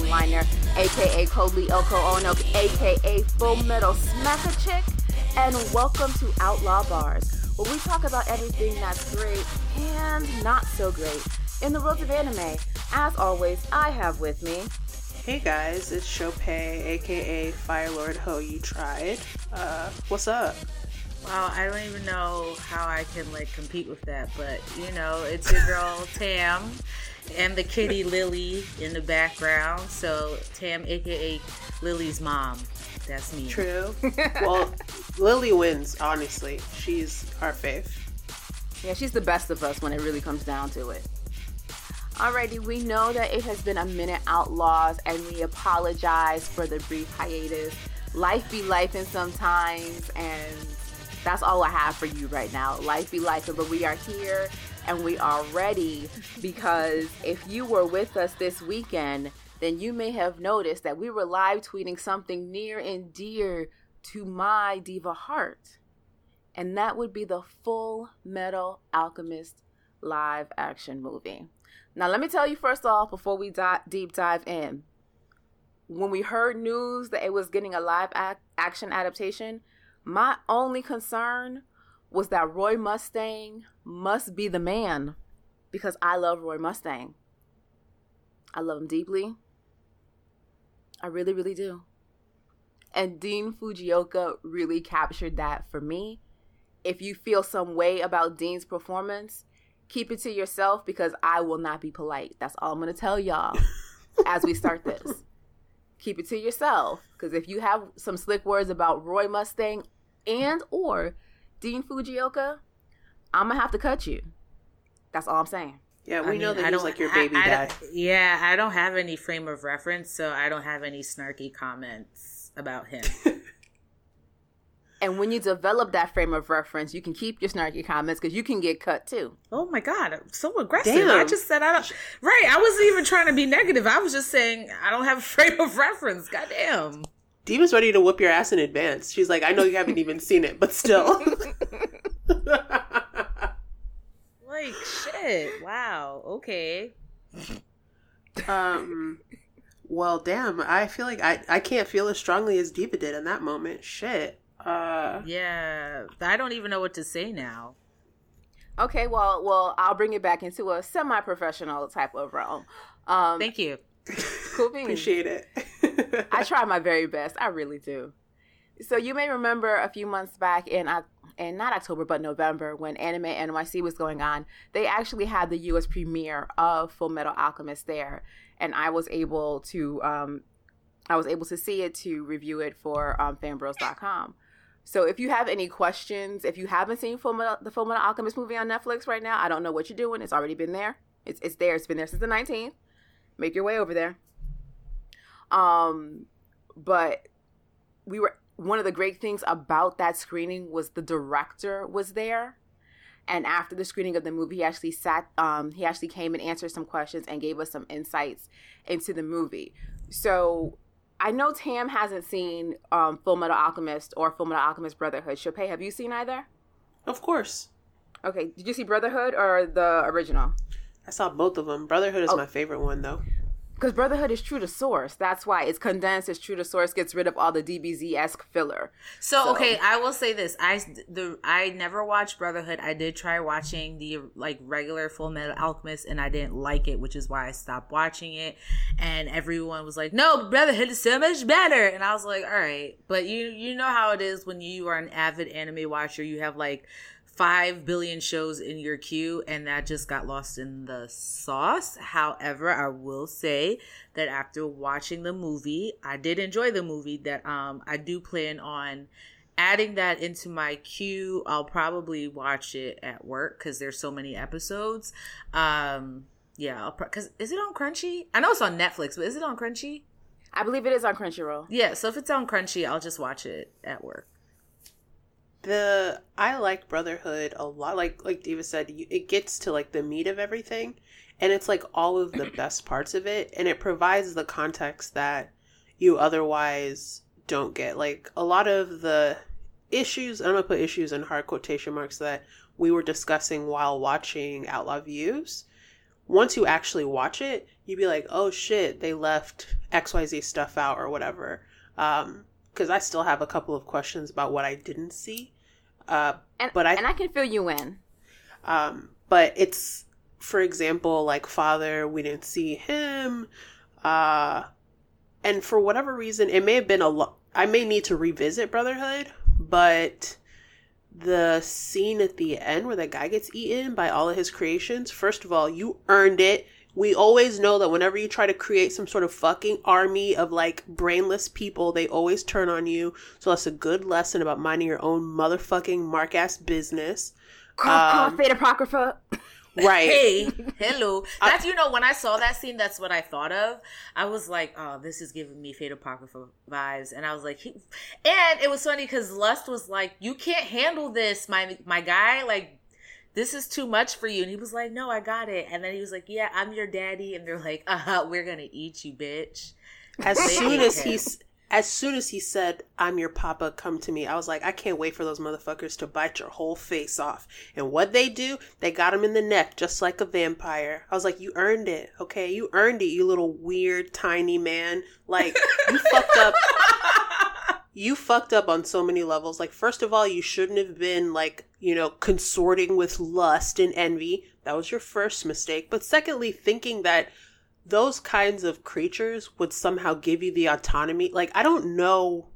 Gundam Wingliner, aka Kodley Elko Ono, aka Full Metal Smacker Chick, and welcome to Outlaw Barz, where we talk about everything that's great and not so great in the world of anime. As always, I have with me. Hey guys, it's Sope, aka Firelord Ho. You tried. Uh, what's up? Wow, I don't even know how I can like compete with that, but you know, it's your girl Tam and the kitty Lily in the background. So Tam, aka Lily's mom, that's me. True. well, Lily wins. Honestly, she's our fave. Yeah, she's the best of us when it really comes down to it. Alrighty, we know that it has been a minute outlaws, and we apologize for the brief hiatus. Life be life in sometimes, and that's all I have for you right now. Life be life, but we are here and we are ready because if you were with us this weekend, then you may have noticed that we were live tweeting something near and dear to my diva heart. And that would be the Full Metal Alchemist live action movie. Now, let me tell you first off, before we di- deep dive in, when we heard news that it was getting a live ac- action adaptation, my only concern was that Roy Mustang must be the man because I love Roy Mustang. I love him deeply. I really, really do. And Dean Fujioka really captured that for me. If you feel some way about Dean's performance, keep it to yourself because I will not be polite. That's all I'm going to tell y'all as we start this. Keep it to yourself because if you have some slick words about Roy Mustang and or Dean Fujioka, I'm gonna have to cut you. That's all I'm saying. Yeah, we I mean, know that I he's don't like your baby I dad. don't- yeah, I don't have any frame of reference, so I don't have any snarky comments about him. And when you develop that frame of reference, you can keep your snarky comments because you can get cut too. Oh my god, I'm so aggressive. I just said I don't Right, I wasn't even trying to be negative. I was just saying I don't have a frame of reference. Goddamn. Diva's ready to whoop your ass in advance. She's like, I know you haven't even seen it, but still. Like shit. Wow. Okay. um. Well, damn. I feel like I I can't feel as strongly as Diva did in that moment. Shit. Uh. Yeah. I don't even know what to say now. Okay, well, well, I'll bring it back into a semi-professional type of realm. Um, Thank you. cool beans. Appreciate it. I try my very best. I really do. So you may remember a few months back in in not October but November when Anime NYC was going on, they actually had the U.S. premiere of Fullmetal Alchemist there, and I was able to um, I was able to see it to review it for um, fanbros.com. So if you have any questions, if you haven't seen Full Metal, the Fullmetal Alchemist movie on Netflix right now, I don't know what you're doing. It's already been there. It's it's there. It's been there since the 19th. Make your way over there. Um, but we were one of the great things about that screening was the director was there. And after the screening of the movie, he actually sat. Um, he actually came and answered some questions and gave us some insights into the movie. So I know Tam hasn't seen um, Fullmetal Alchemist or Fullmetal Alchemist Brotherhood. Sope, have you seen either? of course. Okay, did you see Brotherhood or the original? I saw both of them. Brotherhood is Oh. my favorite one, though. Because Brotherhood is true to source. That's why it's condensed. It's true to source. Gets rid of all the DBZ esque filler. So, So- okay, I will say this: I the I never watched Brotherhood. I did try watching the like regular Fullmetal Alchemist, and I didn't like it, which is why I stopped watching it. And everyone was like, "No, Brotherhood is so much better," and I was like, "All right," but you you know how it is when you are an avid anime watcher. You have like five billion shows in your queue, and that just got lost in the sauce. However, I will say that after watching the movie, I did enjoy the movie. That um, I do plan on adding that into my queue. I'll probably watch it at work because there's so many episodes. Um, yeah, because is it on Crunchy? I know it's on Netflix, but is it on Crunchy? I believe it is on Crunchyroll. Yeah, so if it's on Crunchy, I'll just watch it at work. The I like Brotherhood a lot. Like like Diva said, you, it gets to like the meat of everything, and it's like all of the best parts of it, and it provides the context that you otherwise don't get. Like a lot of the issues, I'm gonna put issues in hard quotation marks that we were discussing while watching Outlaw Views. Once you actually watch it, you'd be like, "Oh shit, they left XYZ stuff out or whatever." Um cuz I still have a couple of questions about what I didn't see. Uh And, but I and I can fill you in. um, but it's, for example, like Father, we didn't see him. Uh, and for whatever reason, it may have been a lot. I may need to revisit Brotherhood, but the scene at the end where that guy gets eaten by all of his creations, first of all, you earned it. We always know that whenever you try to create some sort of fucking army of like brainless people, they always turn on you. So that's a good lesson about minding your own motherfucking mark ass business. Cough, cough, Um, Fate Apocrypha. Right. Hey, hello. That's you know when I saw that scene, that's what I thought of. I was like, oh, this is giving me Fate Apocrypha vibes, and I was like, he, and it was funny because Lust was like, you can't handle this, my my guy, like. This is too much for you. And he was like, No, I got it. And then he was like, Yeah, I'm your daddy. And they're like, Uh huh, we're gonna eat you, bitch. As soon as him. he's as soon as he said, "I'm your papa, come to me," I was like, I can't wait for those motherfuckers to bite your whole face off. And what they do, they got him in the neck just like a vampire. I was like, you earned it, okay? You earned it, you little weird tiny man. Like you fucked up. You fucked up on so many levels. Like, first of all, you shouldn't have been like, you know, consorting with lust and envy. That was your first mistake. But secondly, thinking that those kinds of creatures would somehow give you the autonomy. Like, I don't know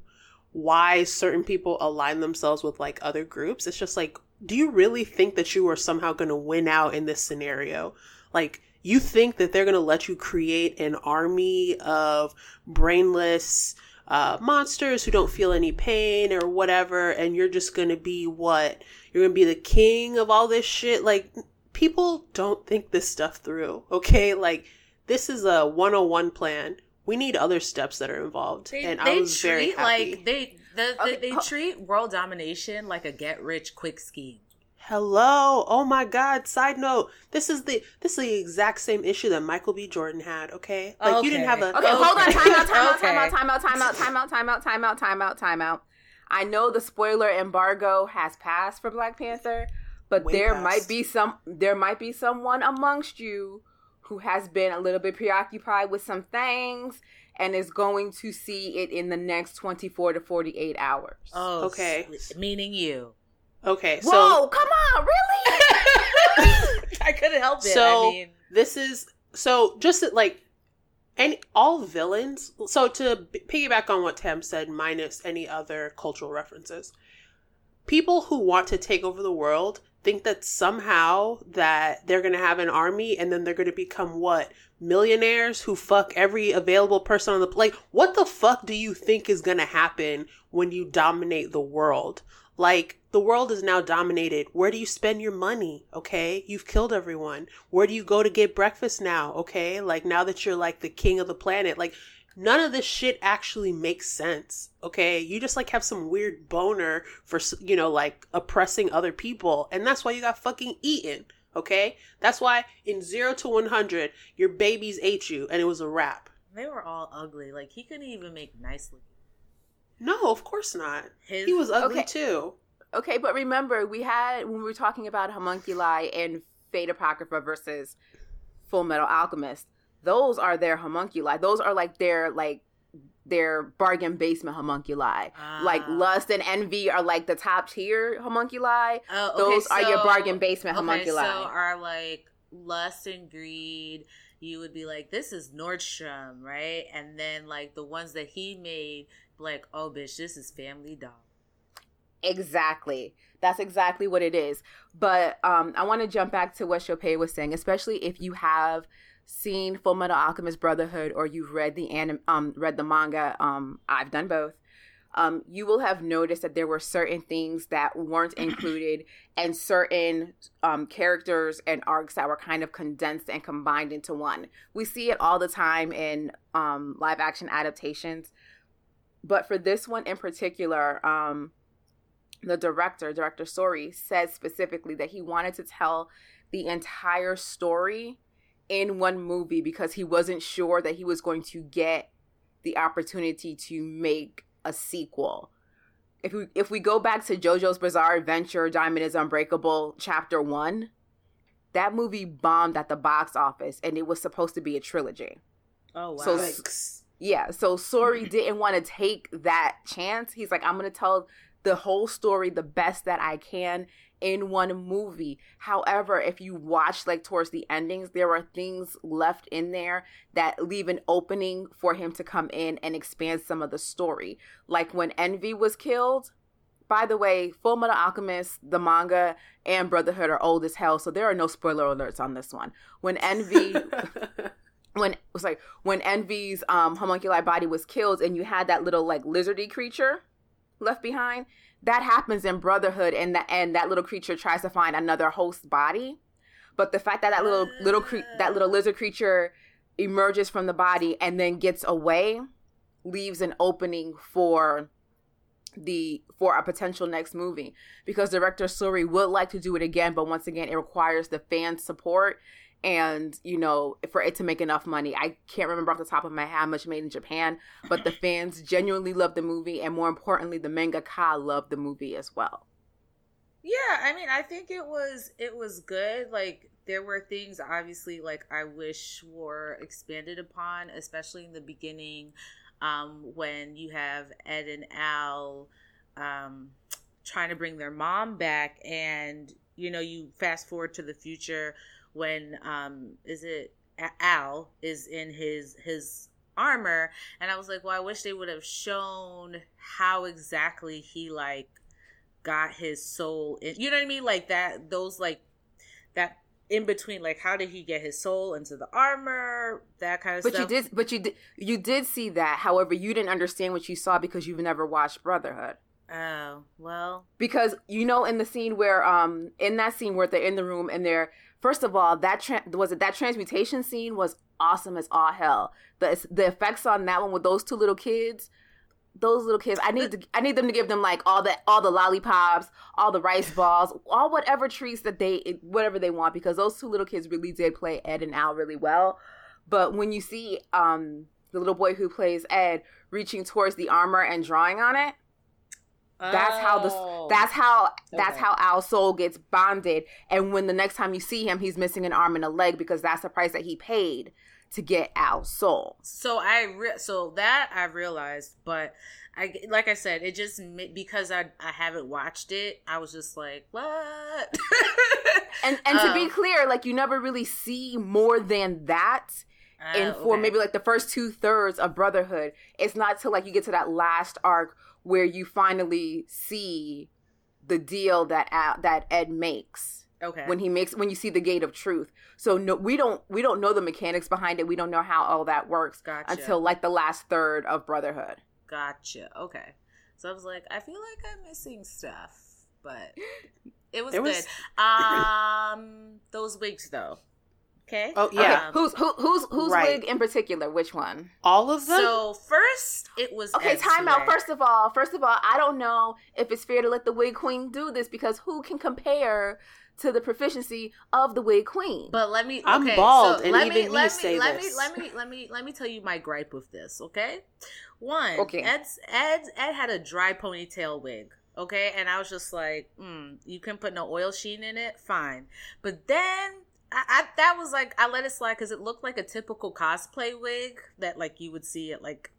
why certain people align themselves with like other groups. It's just like, do you really think that you are somehow going to win out in this scenario? Like, you think that they're going to let you create an army of brainless uh, monsters who don't feel any pain or whatever, and you're just going to be what? You're going to be the king of all this shit? Like, people don't think this stuff through, okay? Like, this is a 101 plan. We need other steps that are involved. They, and they I was very happy. like they the, Okay, they treat world domination like a get rich quick scheme. Hello. Oh my god. Side note. This is the this is the exact same issue that Michael B. Jordan had, okay? Like you didn't have a Okay, hold on. Time out, time out, Okay. time out, time out, time out, time out, time out, time out, time out, time out. I know the spoiler embargo has passed for Black Panther, but Way there past. might be some there might be someone amongst you who has been a little bit preoccupied with some things and is going to see it in the next 24 to 48 hours. Oh, Okay. s- meaning you. Okay, so Whoa, come on, really? I couldn't help it. So I mean, this is so just like any all villains. So to piggyback on what Tam said, minus any other cultural references, people who want to take over the world think that somehow that they're going to have an army and then they're going to become what millionaires who fuck every available person on the like what the fuck do you think is going to happen when you dominate the world like the world is now dominated. Where do you spend your money okay? You've killed everyone. Where do you go to get breakfast now okay? Like now that you're like the king of the planet like none of this shit actually makes sense okay? You just like have some weird boner for you know like oppressing other people and that's why you got fucking eaten okay? That's why in 0 to 100 your babies ate you and it was a wrap. They were all ugly. Like he couldn't even make nice looking. No of course not His he was ugly Okay. too Okay, but remember, we had when we were talking about homunculi and Fate Apocrypha versus Fullmetal Alchemist. Those are their homunculi. Those are like their like their bargain basement homunculi. like Ah. lust and envy are like the top tier homunculi. Oh, okay, Those are your bargain basement Okay, homunculi. so are like lust and greed. You would be like, this is Nordstrom, right? And then like the ones that he made, like, oh, bitch, this is Family Dollar. Exactly. That's exactly what it is. But um, I want to jump back to what Sope was saying, especially if you have seen Fullmetal Alchemist Brotherhood or you've read the anim- um read the manga. Um, I've done both. Um, you will have noticed that there were certain things that weren't included and certain um, characters and arcs that were kind of condensed and combined into one. We see it all the time in um, live action adaptations. But for this one in particular, um, the director, director Sori, said specifically that he wanted to tell the entire story in one movie because he wasn't sure that he was going to get the opportunity to make a sequel. if we if we go back to JoJo's Bizarre Adventure, Diamond is Unbreakable, Chapter One, that movie bombed at the box office, and it was supposed to be a trilogy. Oh wow! So Yikes. Yeah, so Sori didn't want to take that chance. He's like, I'm gonna tell the whole story the best that I can in one movie. However, if you watch like towards the endings, there are things left in there that leave an opening for him to come in and expand some of the story. Like when Envy was killed. By the way, Fullmetal Alchemist, the manga, and Brotherhood are old as hell, so there are no spoiler alerts on this one. When Envy when it was like when Envy's um homunculi body was killed and you had that little like lizardy creature left behind, that happens in Brotherhood and that and that little creature tries to find another host body. But the fact that that little little cre- that little lizard creature emerges from the body and then gets away leaves an opening for the for a potential next movie because director Sori would like to do it again but once again it requires the fan support and you know for it to make enough money i can't remember off the top of my head how much made in japan but the fans genuinely loved the movie and more importantly the manga mangaka loved the movie as well Yeah, I mean, I think it was it was good. Like there were things obviously like I wish were expanded upon, especially in the beginning, um, when you have Ed and Al um, trying to bring their mom back, and you know you fast forward to the future when um, is it Al is in his his armor, and I was like, well, I wish they would have shown how exactly he like got his soul in you know what i mean? Like that those like that in between like how did he get his soul into the armor? That kind of but stuff. but you did but you did you did see that. However you didn't understand what you saw because you've never watched brotherhood. Oh well. Because you know in the scene where um in that scene where they're in the room and they're first of all that tra- was it that transmutation scene was awesome as all hell. The the effects on that one with those two little kids those little kids i need to i need them to give them like all the all the lollipops all the rice balls all whatever treats that they whatever they want because those two little kids really did play ed and al really well. But when you see um the little boy who plays ed reaching towards the armor and drawing on it that's how the Oh. that's how that's Okay. how Al's soul gets bonded. And when the next time you see him, he's missing an arm and a leg because that's the price that he paid to get Al's soul. so i re- so that i realized but i like i said it just because i i haven't watched it i was just like what And and to be Um, clear, like you never really see more than that in Ah, for okay. maybe like the first two thirds of Brotherhood. It's not till like you get to that last arc where you finally see the deal that Al, that Ed makes. okay when he makes when you see the gate of truth so no we don't we don't know the mechanics behind it we don't know how all that works Gotcha. until like the last third of brotherhood Gotcha. Okay. So I was like, I feel like I'm missing stuff, but it was There good. was- Um, those wigs though. Okay. Oh, yeah. Um, who's who, who's whose Right. wig in particular which one All of them? so first it was okay Ed's time out first of all first of all i don't know if it's fair to let the wig queen do this because who can compare to the proficiency of the wig queen But let me. I'm bald, so and let even me, me let say me, let this. me let me let me let me tell you my gripe with this. Okay, one. Okay. Ed's Ed Ed had a dry ponytail wig. Okay, and I was just like, mm, you can put no oil sheen in it, fine. But then I, I that was like I let it slide because it looked like a typical cosplay wig that like you would see at like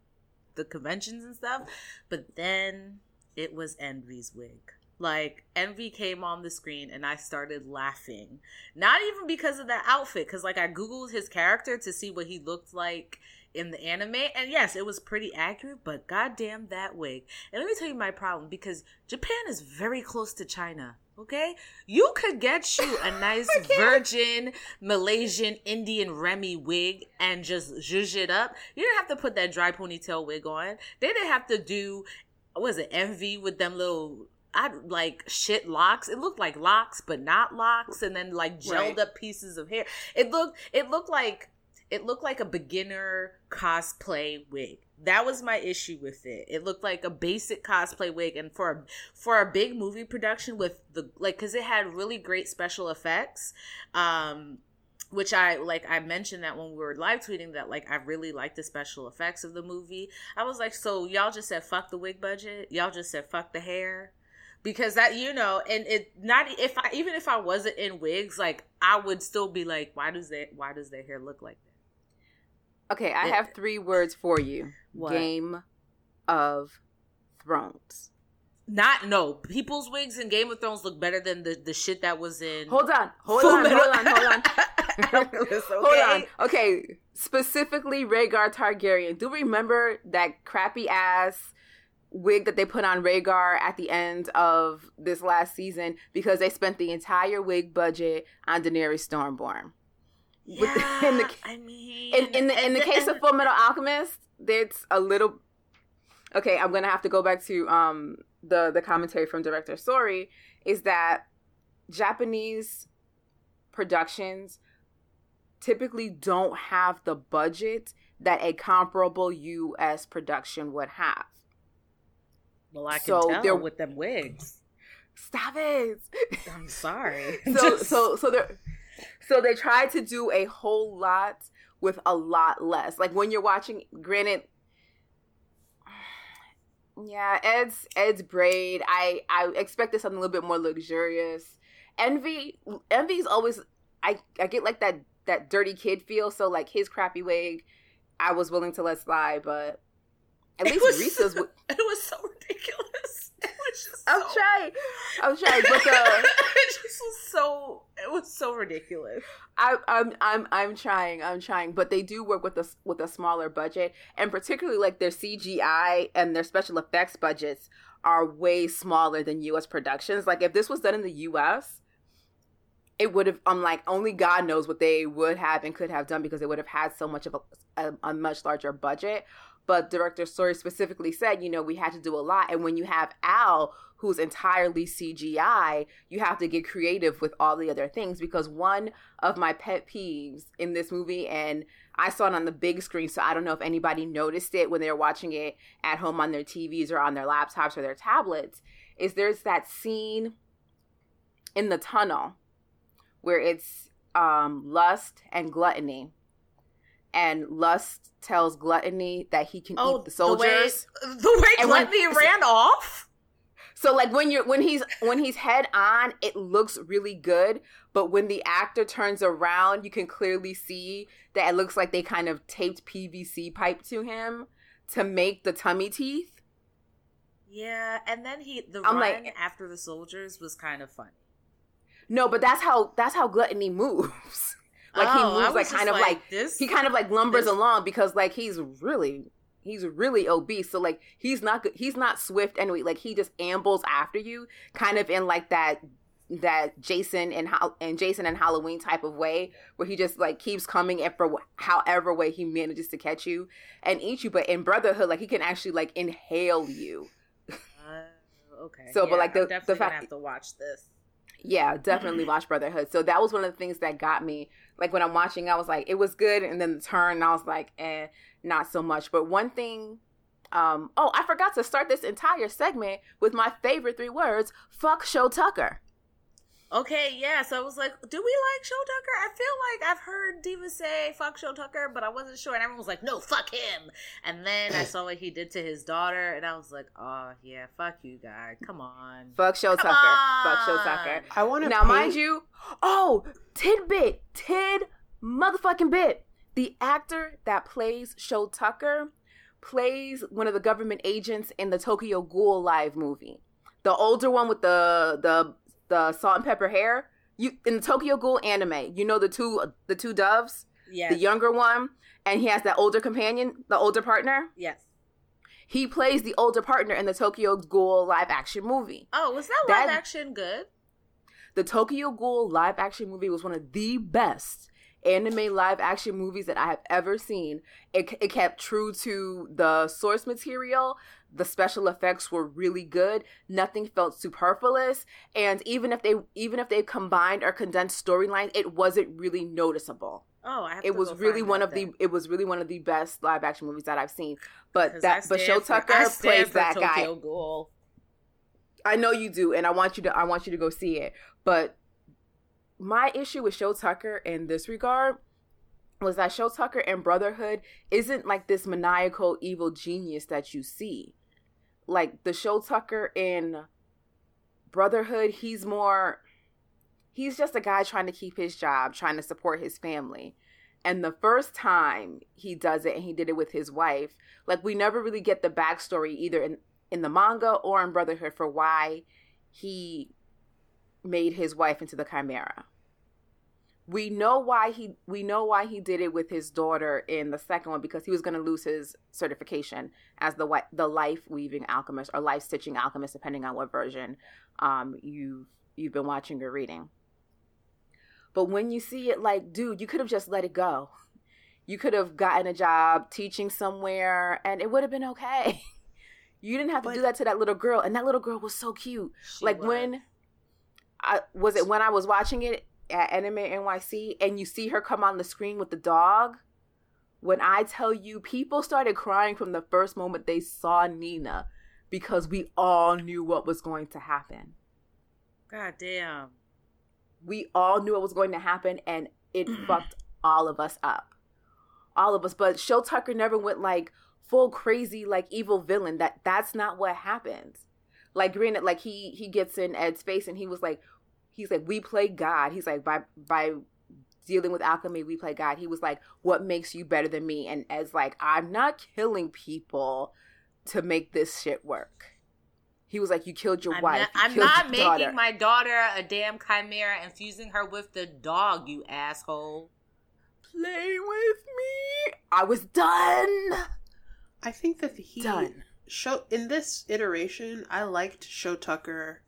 the conventions and stuff. But then it was Envy's wig. Like Envy came on the screen and I started laughing. Not even because of the outfit, because like I googled his character to see what he looked like in the anime, and yes, it was pretty accurate. But goddamn that wig! And let me tell you my problem because Japan is very close to China. Okay, you could get you a nice virgin Malaysian Indian Remy wig and just zhuzh it up. You didn't have to put that dry ponytail wig on. They didn't have to do what was it envy with them little I like shit locks. It looked like locks, but not locks, and then like gelled Right. up pieces of hair. It looked it looked like it looked like a beginner cosplay wig. That was my issue with it. It looked like a basic cosplay wig, and for a, for a big movie production with the like, because it had really great special effects. Um, which I like I mentioned that when we were live tweeting that like I really liked the special effects of the movie. I was like, so y'all just said fuck the wig budget. Y'all just said fuck the hair. Because that you know, and it not if I even if I wasn't in wigs, like I would still be like, why does that why does their hair look like? Okay, I have three words for you. What? Game of Thrones. Not no people's wigs in Game of Thrones look better than the the shit that was in. Hold on, hold Full on, Metal- hold on, hold on. Alchemist, Hold okay? on. Okay. Specifically Rhaegar Targaryen. Do remember that crappy ass wig that they put on Rhaegar at the end of this last season because they spent the entire wig budget on Daenerys Stormborn. With Yeah, in the- I mean, In in the in the case of Fullmetal Alchemist, it's a little Okay, I'm gonna have to go back to um the the commentary from director Sori is that Japanese productions typically don't have the budget that a comparable US production would have. well, I can so tell there- with them wigs. Stop it. I'm sorry. so Just- so so they so they tried to do a whole lot with a lot less. Like when you're watching, granted, yeah, Ed's Ed's braid. I I expected something a little bit more luxurious. Envy Envy's always I I get like that that dirty kid feel. So like his crappy wig, I was willing to let slide, but at It least was- it was so ridiculous. It was just I'm so- trying. I'm trying, but uh, it just was so. It was so ridiculous. I, I'm I'm I'm trying. I'm trying, but they do work with a with a smaller budget, and particularly like their CGI and their special effects budgets are way smaller than U.S. productions. Like if this was done in the U.S., it would have. I'm like only God knows what they would have and could have done because they would have had so much of a, a, a much larger budget. But director Sori specifically said, you know, we had to do a lot, and when you have Al, who's entirely CGI, you have to get creative with all the other things because one of my pet peeves in this movie and I saw it on the big screen so I don't know if anybody noticed it when they were watching it at home on their TVs or on their laptops or their tablets is there's that scene in the tunnel where it's um lust and gluttony and lust tells gluttony that he can eat oh, the soldiers The way, the way And when- Gluttony ran off. So like when you're when he's when he's head on, it looks really good, but when the actor turns around, you can clearly see that it looks like they kind of taped PVC pipe to him to make the tummy teeth. Yeah, and then he the I'm run like- after the soldiers was kind of funny. No, but that's how that's how gluttony moves. Like Oh, he moves like kind of like this. he kind of like lumbers this- along because like he's really he's really obese so like he's not good he's not swift anyway like he just ambles after you kind of in like that that jason and how and jason and halloween type of way where he just like keeps coming and for however way he manages to catch you and eat you but in brotherhood like he can actually like inhale you Uh, okay. So, but, like, the- the fact- have to watch this. Yeah definitely Mm-hmm. watch brotherhood. So that was one of the things that got me like when i'm watching i was like it was good and then the turn i was like eh not so much. But one thing um oh i forgot to start this entire segment with my favorite three words fuck shou tucker Okay, yeah. So I was like, do we like Shou Tucker? I feel like I've heard Diva say fuck Shou Tucker, but I wasn't sure. And everyone was like, no, fuck him. And then I saw what he did to his daughter, and I was like, oh, yeah, fuck you, guy. Come on. fuck show Come tucker fuck shou tucker I want to now mind you oh tidbit tid motherfucking bit the actor that plays shou tucker plays one of the government agents in the tokyo ghoul live movie the older one with the the the salt and pepper hair you in the tokyo ghoul anime you know the two the two doves Yes. the younger one and he has that older companion the older partner Yes. he plays the older partner in the tokyo ghoul live action movie Oh, was that live That- action good? the Tokyo Ghoul live action movie was one of the best anime live action movies that I have ever seen. It, it kept true to the source material. The special effects were really good. Nothing felt superfluous, and even if they even if they combined or condensed storylines, it wasn't really noticeable. Oh, I have It to was really one of the it was really one of the best live action movies that I've seen. but that but Shou Tucker plays that guy. Tokyo Ghoul. I know you do, and I want you to I want you to go see it. But my issue with Shou Tucker in this regard was that Shou Tucker in Brotherhood isn't like this maniacal evil genius that you see. Like the Shou Tucker in Brotherhood, he's more he's just a guy trying to keep his job, trying to support his family. And the first time he does it, and he did it with his wife, like we never really get the backstory either in in the manga or in Brotherhood for why he made his wife into the Chimera. We know why he we know why he did it with his daughter in the second one because he was going to lose his certification as the the life weaving alchemist or life stitching alchemist, depending on what version um, you've you've been watching or reading. But when you see it like, dude, you could have just let it go. You could have gotten a job teaching somewhere and it would have been okay. You didn't have to but, do that to that little girl. And that little girl was so cute. Like was. when I was it when I was watching it at Anime NYC and you see her come on the screen with the dog. When I tell you people started crying from the first moment they saw Nina because we all knew what was going to happen. God damn we all knew it was going to happen and it fucked all of us up. All of us. But Shou Tucker never went like full crazy, like evil villain. That that's not what happens. Like granted, like he he gets in Ed's face and he was like he's like, We play God. He's like by by dealing with alchemy, we play God. He was like, What makes you better than me? And as like, I'm not killing people to make this shit work. He was like, "You killed your I'm wife. Not, I'm not making daughter. my daughter a damn chimera and fusing her with the dog. You asshole." Play with me. I was done. I think that he done. show in this iteration. I liked Shou Tucker.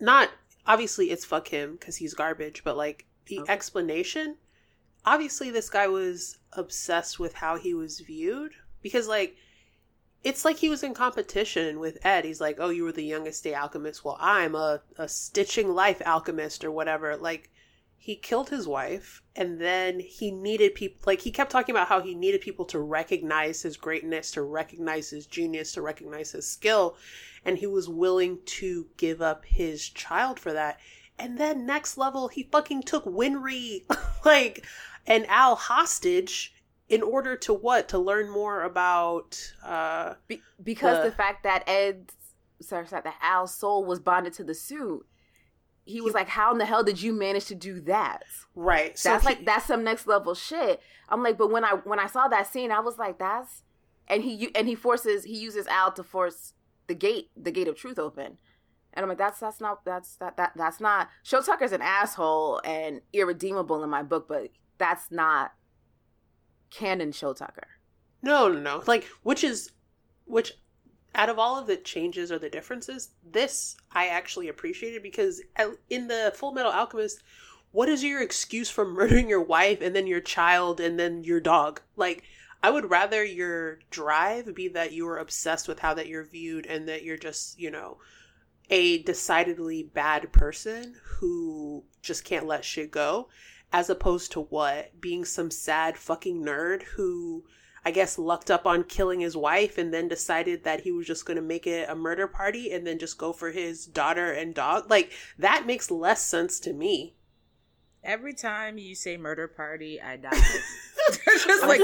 Not obviously it's fuck him because he's garbage, but like the okay. explanation. Obviously, this guy was obsessed with how he was viewed because like it's like he was in competition with Ed. He's like, "Oh, you were the youngest day alchemist. Well, I'm a a stitching life alchemist or whatever." Like he killed his wife and then he needed people like he kept talking about how he needed people to recognize his greatness, to recognize his genius, to recognize his skill, and he was willing to give up his child for that. And then next level, he fucking took Winry like and Al hostage in order to what to learn more about uh Be- because the, the, fact that ed's sorry, sorry that al's soul was bonded to the suit he was like how in the hell did you manage to do that right so that's he, like that's some next level shit i'm like but when i when i saw that scene i was like that's and he and he forces he uses al to force the gate the gate of truth open and I'm like, that's that's not that's that that that's not. Shou Tucker's an asshole and irredeemable in my book, but that's not canon shou Tucker. No, no, no. Like which is which out of all of the changes or the differences, this I actually appreciated because in the Fullmetal Alchemist, what is your excuse for murdering your wife and then your child and then your dog? Like I would rather your drive be that you are obsessed with how that you're viewed and that you're just, you know, a decidedly bad person who just can't let shit go as opposed to what? Being some sad fucking nerd who I guess lucked up on killing his wife and then decided that he was just going to make it a murder party and then just go for his daughter and dog. Like that makes less sense to me. Every time you say murder party, I die. just like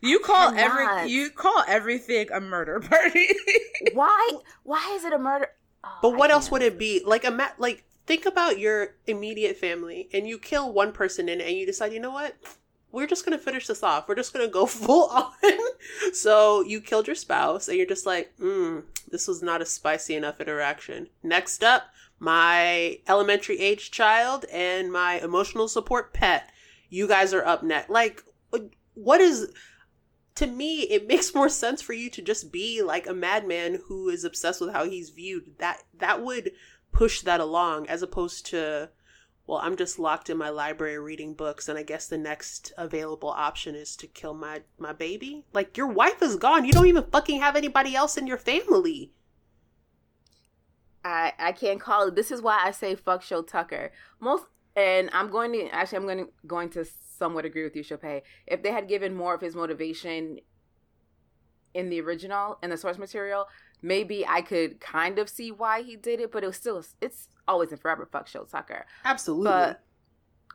you call every you call everything a murder party. why? Why is it a murder? Oh, but what else would it be? Like a ma- like think about your immediate family and you kill one person in it and you decide, you know what? We're just gonna finish this off. We're just gonna go full on. so you killed your spouse and you're just like, hmm, this was not a spicy enough interaction. Next up, my elementary age child and my emotional support pet. You guys are up next. Like, what is to me it makes more sense for you to just be like a madman who is obsessed with how he's viewed that that would push that along as opposed to well i'm just locked in my library reading books and i guess the next available option is to kill my my baby? Like your wife is gone. You don't even fucking have anybody else in your family. I i can't call it. This is why i say fuck shou tucker. Most and i'm going to actually i'm going to going to somewhat agree with you Sope. if they had given more of his motivation in the original in the source material maybe I could kind of see why he did it, but it was still it's always and forever fuck shou Tucker. Absolutely. But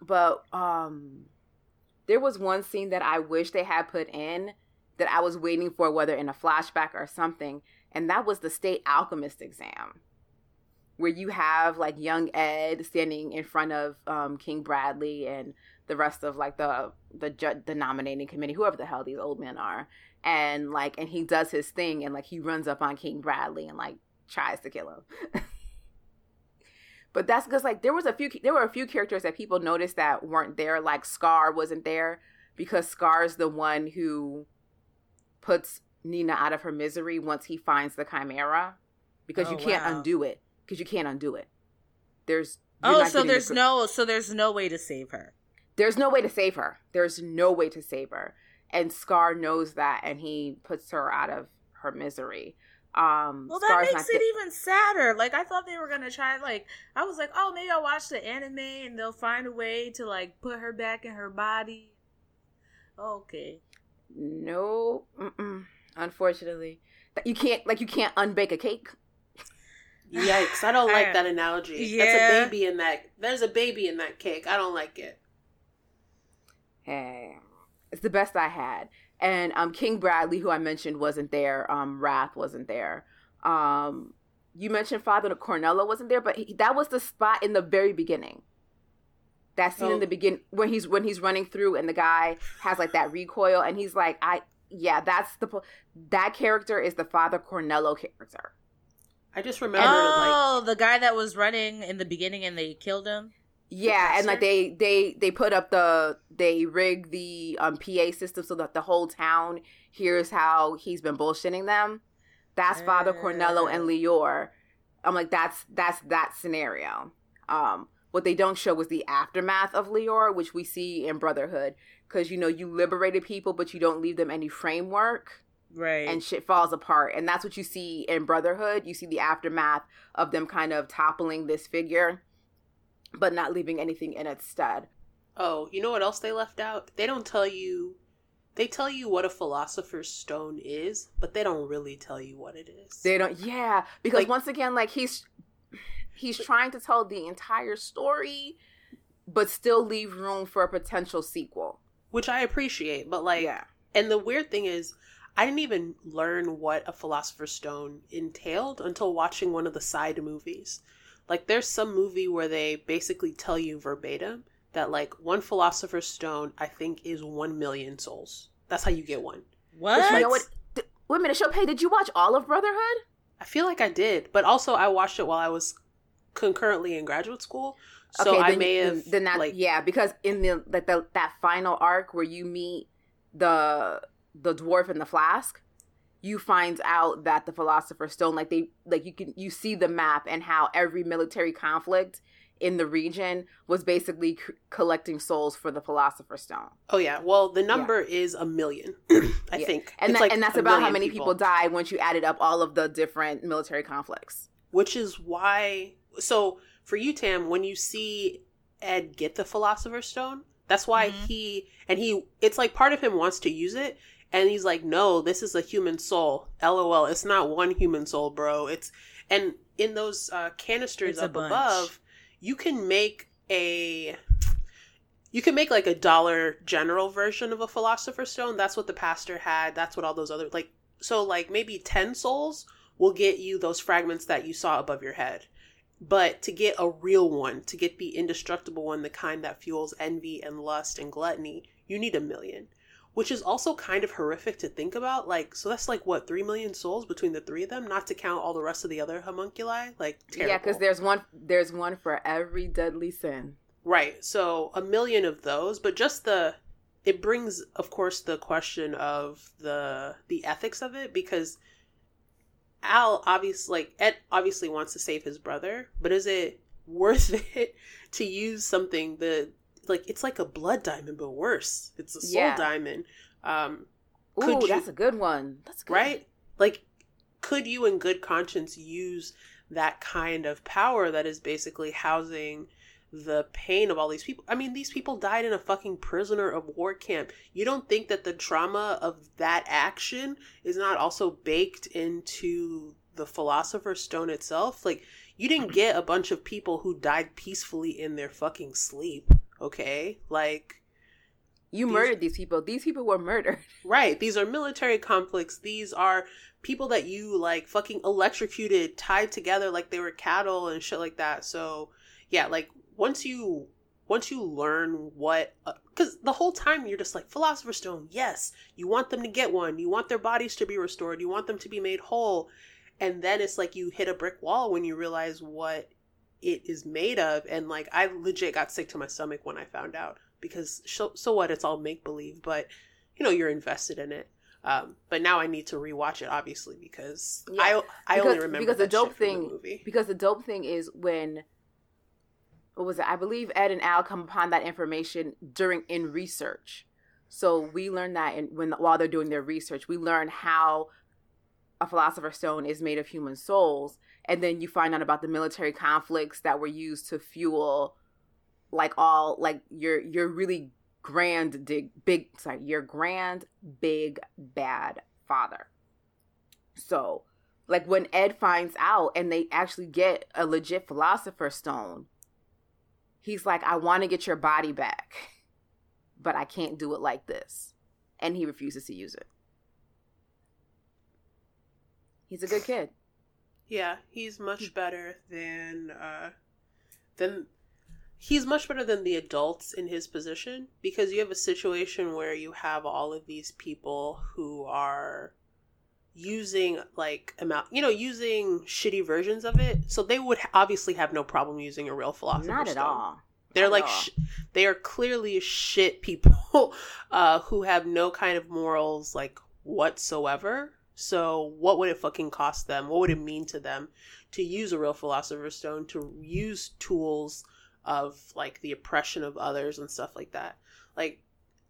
but um there was one scene that I wish they had put in that I was waiting for, whether in a flashback or something, and that was the state alchemist exam, where you have like young Ed standing in front of um, King Bradley and the rest of like the the ju- the nominating committee, whoever the hell these old men are, and like and he does his thing and like he runs up on King Bradley and like tries to kill him. but that's because like there was a few there were a few characters that people noticed that weren't there like scar wasn't there because scar's the one who puts nina out of her misery once he finds the chimera because Oh, you can't wow. undo it because you can't undo it there's Oh, so getting the there's no so there's no way to save her. there's no way to save her there's no way to save her and scar knows that and he puts her out of her misery um Well, that Scar's makes it thi- even sadder. Like I thought they were gonna try. Like I was like, oh, maybe I'll watch the anime and they'll find a way to like put her back in her body. Okay. No, mm-mm. unfortunately, you can't like you can't unbake a cake. Yikes! I don't I- like that analogy. Yeah. That's a baby in that. There's a baby in that cake. I don't like it. Hey, it's the best I had. And um, King Bradley, who I mentioned, wasn't there. Um, Wrath wasn't there. Um, you mentioned Father Cornello wasn't there, but he, that was the spot in the very beginning. That scene Oh. in the beginning when he's when he's running through and the guy has like that recoil and he's like, I yeah, that's the that character is the Father Cornello character. I just remember like oh, the guy that was running in the beginning and they killed him. Yeah, and like they they they put up the they rig the um PA system so that the whole town hears how he's been bullshitting them. That's Father Cornello and Lior. I'm like that's that's that scenario. Um what they don't show is the aftermath of Lior, which we see in Brotherhood cuz you know you liberated people but you don't leave them any framework Right. and shit falls apart. And that's what you see in Brotherhood. You see the aftermath of them kind of toppling this figure, but not leaving anything in its stead. Oh, you know what else they left out? They don't tell you. They tell you what a philosopher's stone is, but they don't really tell you what it is. They don't, yeah, because Like- once again, like he's he's trying to tell the entire story, but still leave room for a potential sequel. which I appreciate, but like, yeah, and the weird thing is, I didn't even learn what a philosopher's stone entailed until watching one of the side movies. Like, there's some movie where they basically tell you verbatim that like one philosopher's stone, I think, is one million souls. That's how you get one. what? But you know what? Th- wait a minute, Sope, did you watch all of Brotherhood? I feel like I did, but also I watched it while I was concurrently in graduate school. So I then, may have then that like yeah, because in the like the that final arc where you meet the the dwarf and the flask, you find out that the philosopher's stone like they like you can you see the map and how every military conflict in the region was basically c- collecting souls for the philosopher's stone. Oh yeah. Well, the number is a million. I Yeah. think, And that, like and that's about how many people. died once you added up all of the different military conflicts. Which is why. So for you, Tam, when you see Ed get the Philosopher's Stone, that's why Mhm. he and he. It's like part of him wants to use it, and he's like, "No, this is a human soul." LOL. It's not one human soul, bro. It's and in those uh, canisters It's up above, you can make a you can make like a dollar general version of a philosopher's stone that's what the pastor had that's what all those other like so like maybe 10 souls will get you those fragments that you saw above your head but to get a real one to get the indestructible one the kind that fuels envy and lust and gluttony you need a million which is also kind of horrific to think about like so that's like what 3 million souls between the three of them not to count all the rest of the other homunculi like terrible. Yeah, because there's one there's one for every deadly sin. Right. So a million of those, but just the it brings of course the question of the the ethics of it because Al obviously like Ed obviously wants to save his brother, but is it worth it to use something that like it's like a blood diamond but worse. It's a soul Yeah. diamond. Um Ooh, Could you- that's a good one. That's good. right? Like could you in good conscience use that kind of power that is basically housing the pain of all these people. I mean, these people died in a fucking prisoner of war camp. You don't think that the trauma of that action is not also baked into the Philosopher's Stone itself? Like, you didn't get a bunch of people who died peacefully in their fucking sleep. Okay, like you These- murdered these people. These people were murdered. Right. These are military conflicts. These are people that you like fucking electrocuted, tied together like they were cattle and shit like that. So, yeah, like once you once you learn what uh, cuz the whole time you're just like philosopher's stone. Yes, you want them to get one. You want their bodies to be restored. You want them to be made whole. And then it's like you hit a brick wall when you realize what it is made of and like I legit got sick to my stomach when I found out because so, so what it's all make believe but you know you're invested in it um, but now I need to rewatch it obviously because Yeah, I I because, only remember because the dope thing the movie. because the dope thing is when what was it? I believe Ed and Al come upon that information during in research. So we learn that in, when while they're doing their research, we learn how a philosopher's stone is made of human souls, and then you find out about the military conflicts that were used to fuel, like all like your your really grand dig, big sorry your grand big bad father. So, like when Ed finds out and they actually get a legit philosopher's stone, he's like, I want to get your body back, but I can't do it like this. And he refuses to use it. He's a good kid. Yeah, he's much better than uh than he's much better than the adults in his position because you have a situation where you have all of these people who are using like amount you know using shitty versions of it so they would obviously have no problem using a real philosopher Not at stone. all. They're Not like sh- they are clearly shit people uh, who have no kind of morals like whatsoever. So what would it fucking cost them? What would it mean to them to use a real philosopher's stone to use tools of like the oppression of others and stuff like that? Like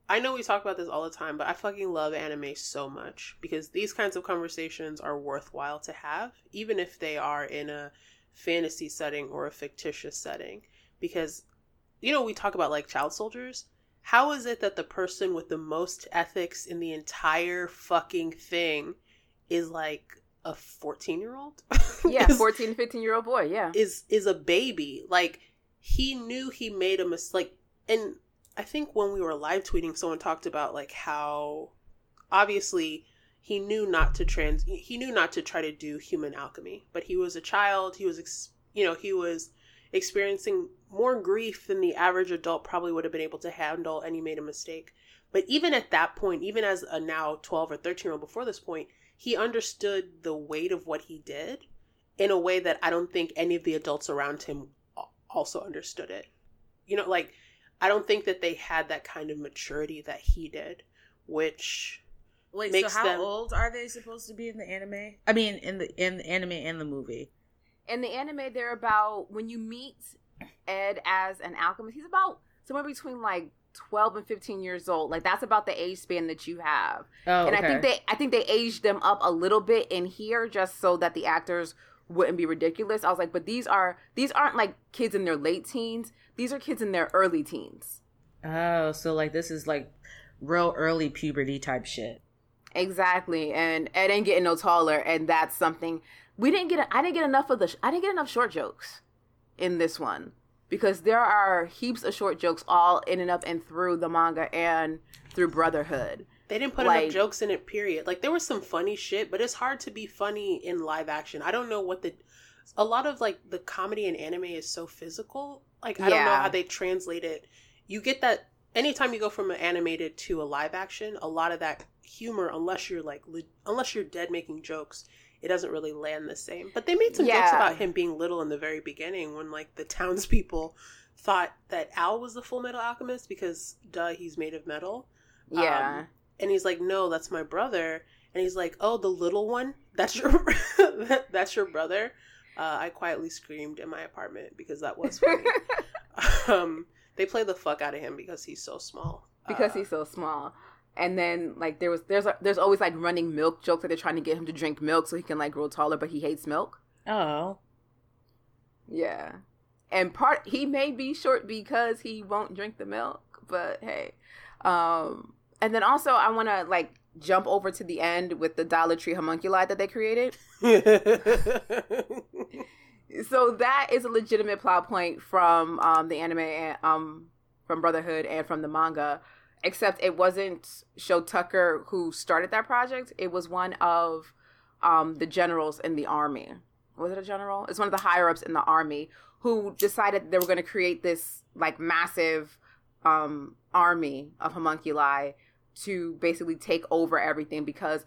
I know we talk about this all the time, but I fucking love anime so much because these kinds of conversations are worthwhile to have even if they are in a fantasy setting or a fictitious setting because you know we talk about like child soldiers how is it that the person with the most ethics in the entire fucking thing is like a 14 year old Yeah, 14, 15 year old boy. Yeah. is is a baby like he knew he made a mistake and i think when we were live tweeting someone talked about like how obviously he knew not to trans he knew not to try to do human alchemy but he was a child he was ex- you know he was experiencing more grief than the average adult probably would have been able to handle and he made a mistake but even at that point even as a now 12 or 13 year old before this point he understood the weight of what he did in a way that i don't think any of the adults around him also understood it you know like i don't think that they had that kind of maturity that he did which Wait, makes so how them- old are they supposed to be in the anime? I mean, in the in the anime and the movie. In the anime, they're about when you meet Ed as an alchemist, he's about somewhere between like 12 and 15 years old. Like that's about the age span that you have. Oh, and I think they I think they aged them up a little bit in here just so that the actors wouldn't be ridiculous. I was like, but these are these aren't like kids in their late teens. These are kids in their early teens. Oh, so like this is like real early puberty type shit. Exactly. And Ed ain't getting no taller and that's something we didn't get I didn't get enough of the I didn't get enough short jokes in this one because there are heaps of short jokes all in and up and through the manga and through Brotherhood. They didn't put Like- enough jokes in it, period. Like there was some funny shit, but it's hard to be funny in live action. I don't know what the a lot of like the comedy in anime is so physical. Like I don't know how they translate it. You get that anytime you go from an animated to a live action, a lot of that humor unless you're like le- unless you're dead making jokes, it doesn't really land the same. But they made some jokes about him being little in the very beginning when like the townspeople thought that Al was the full metal alchemist because duh, he's made of metal. Yeah. Um, and he's like, "No, that's my brother." And he's like, "Oh, the little one? That's your that, that's your brother?" Uh, I quietly screamed in my apartment because that was funny. um, they play the fuck out of him because he's so small. because Uh, he's so small. And then like there was there's a, there's always like running milk jokes that they're trying to get him to drink milk so he can like grow taller, but he hates milk. Oh, Yeah. And part he may be short because he won't drink the milk, but hey. Um and then also I want to like jump over to the end with the Dollar Tree homunculi that they created. So that is a legitimate plot point from um the anime and, um from Brotherhood and from the manga. Except it wasn't Shou Tucker who started that project. It was one of um, the generals in the army. Was it a general? It's one of the higher ups in the army who decided they were going to create this like massive um, army of homunculi to basically take over everything because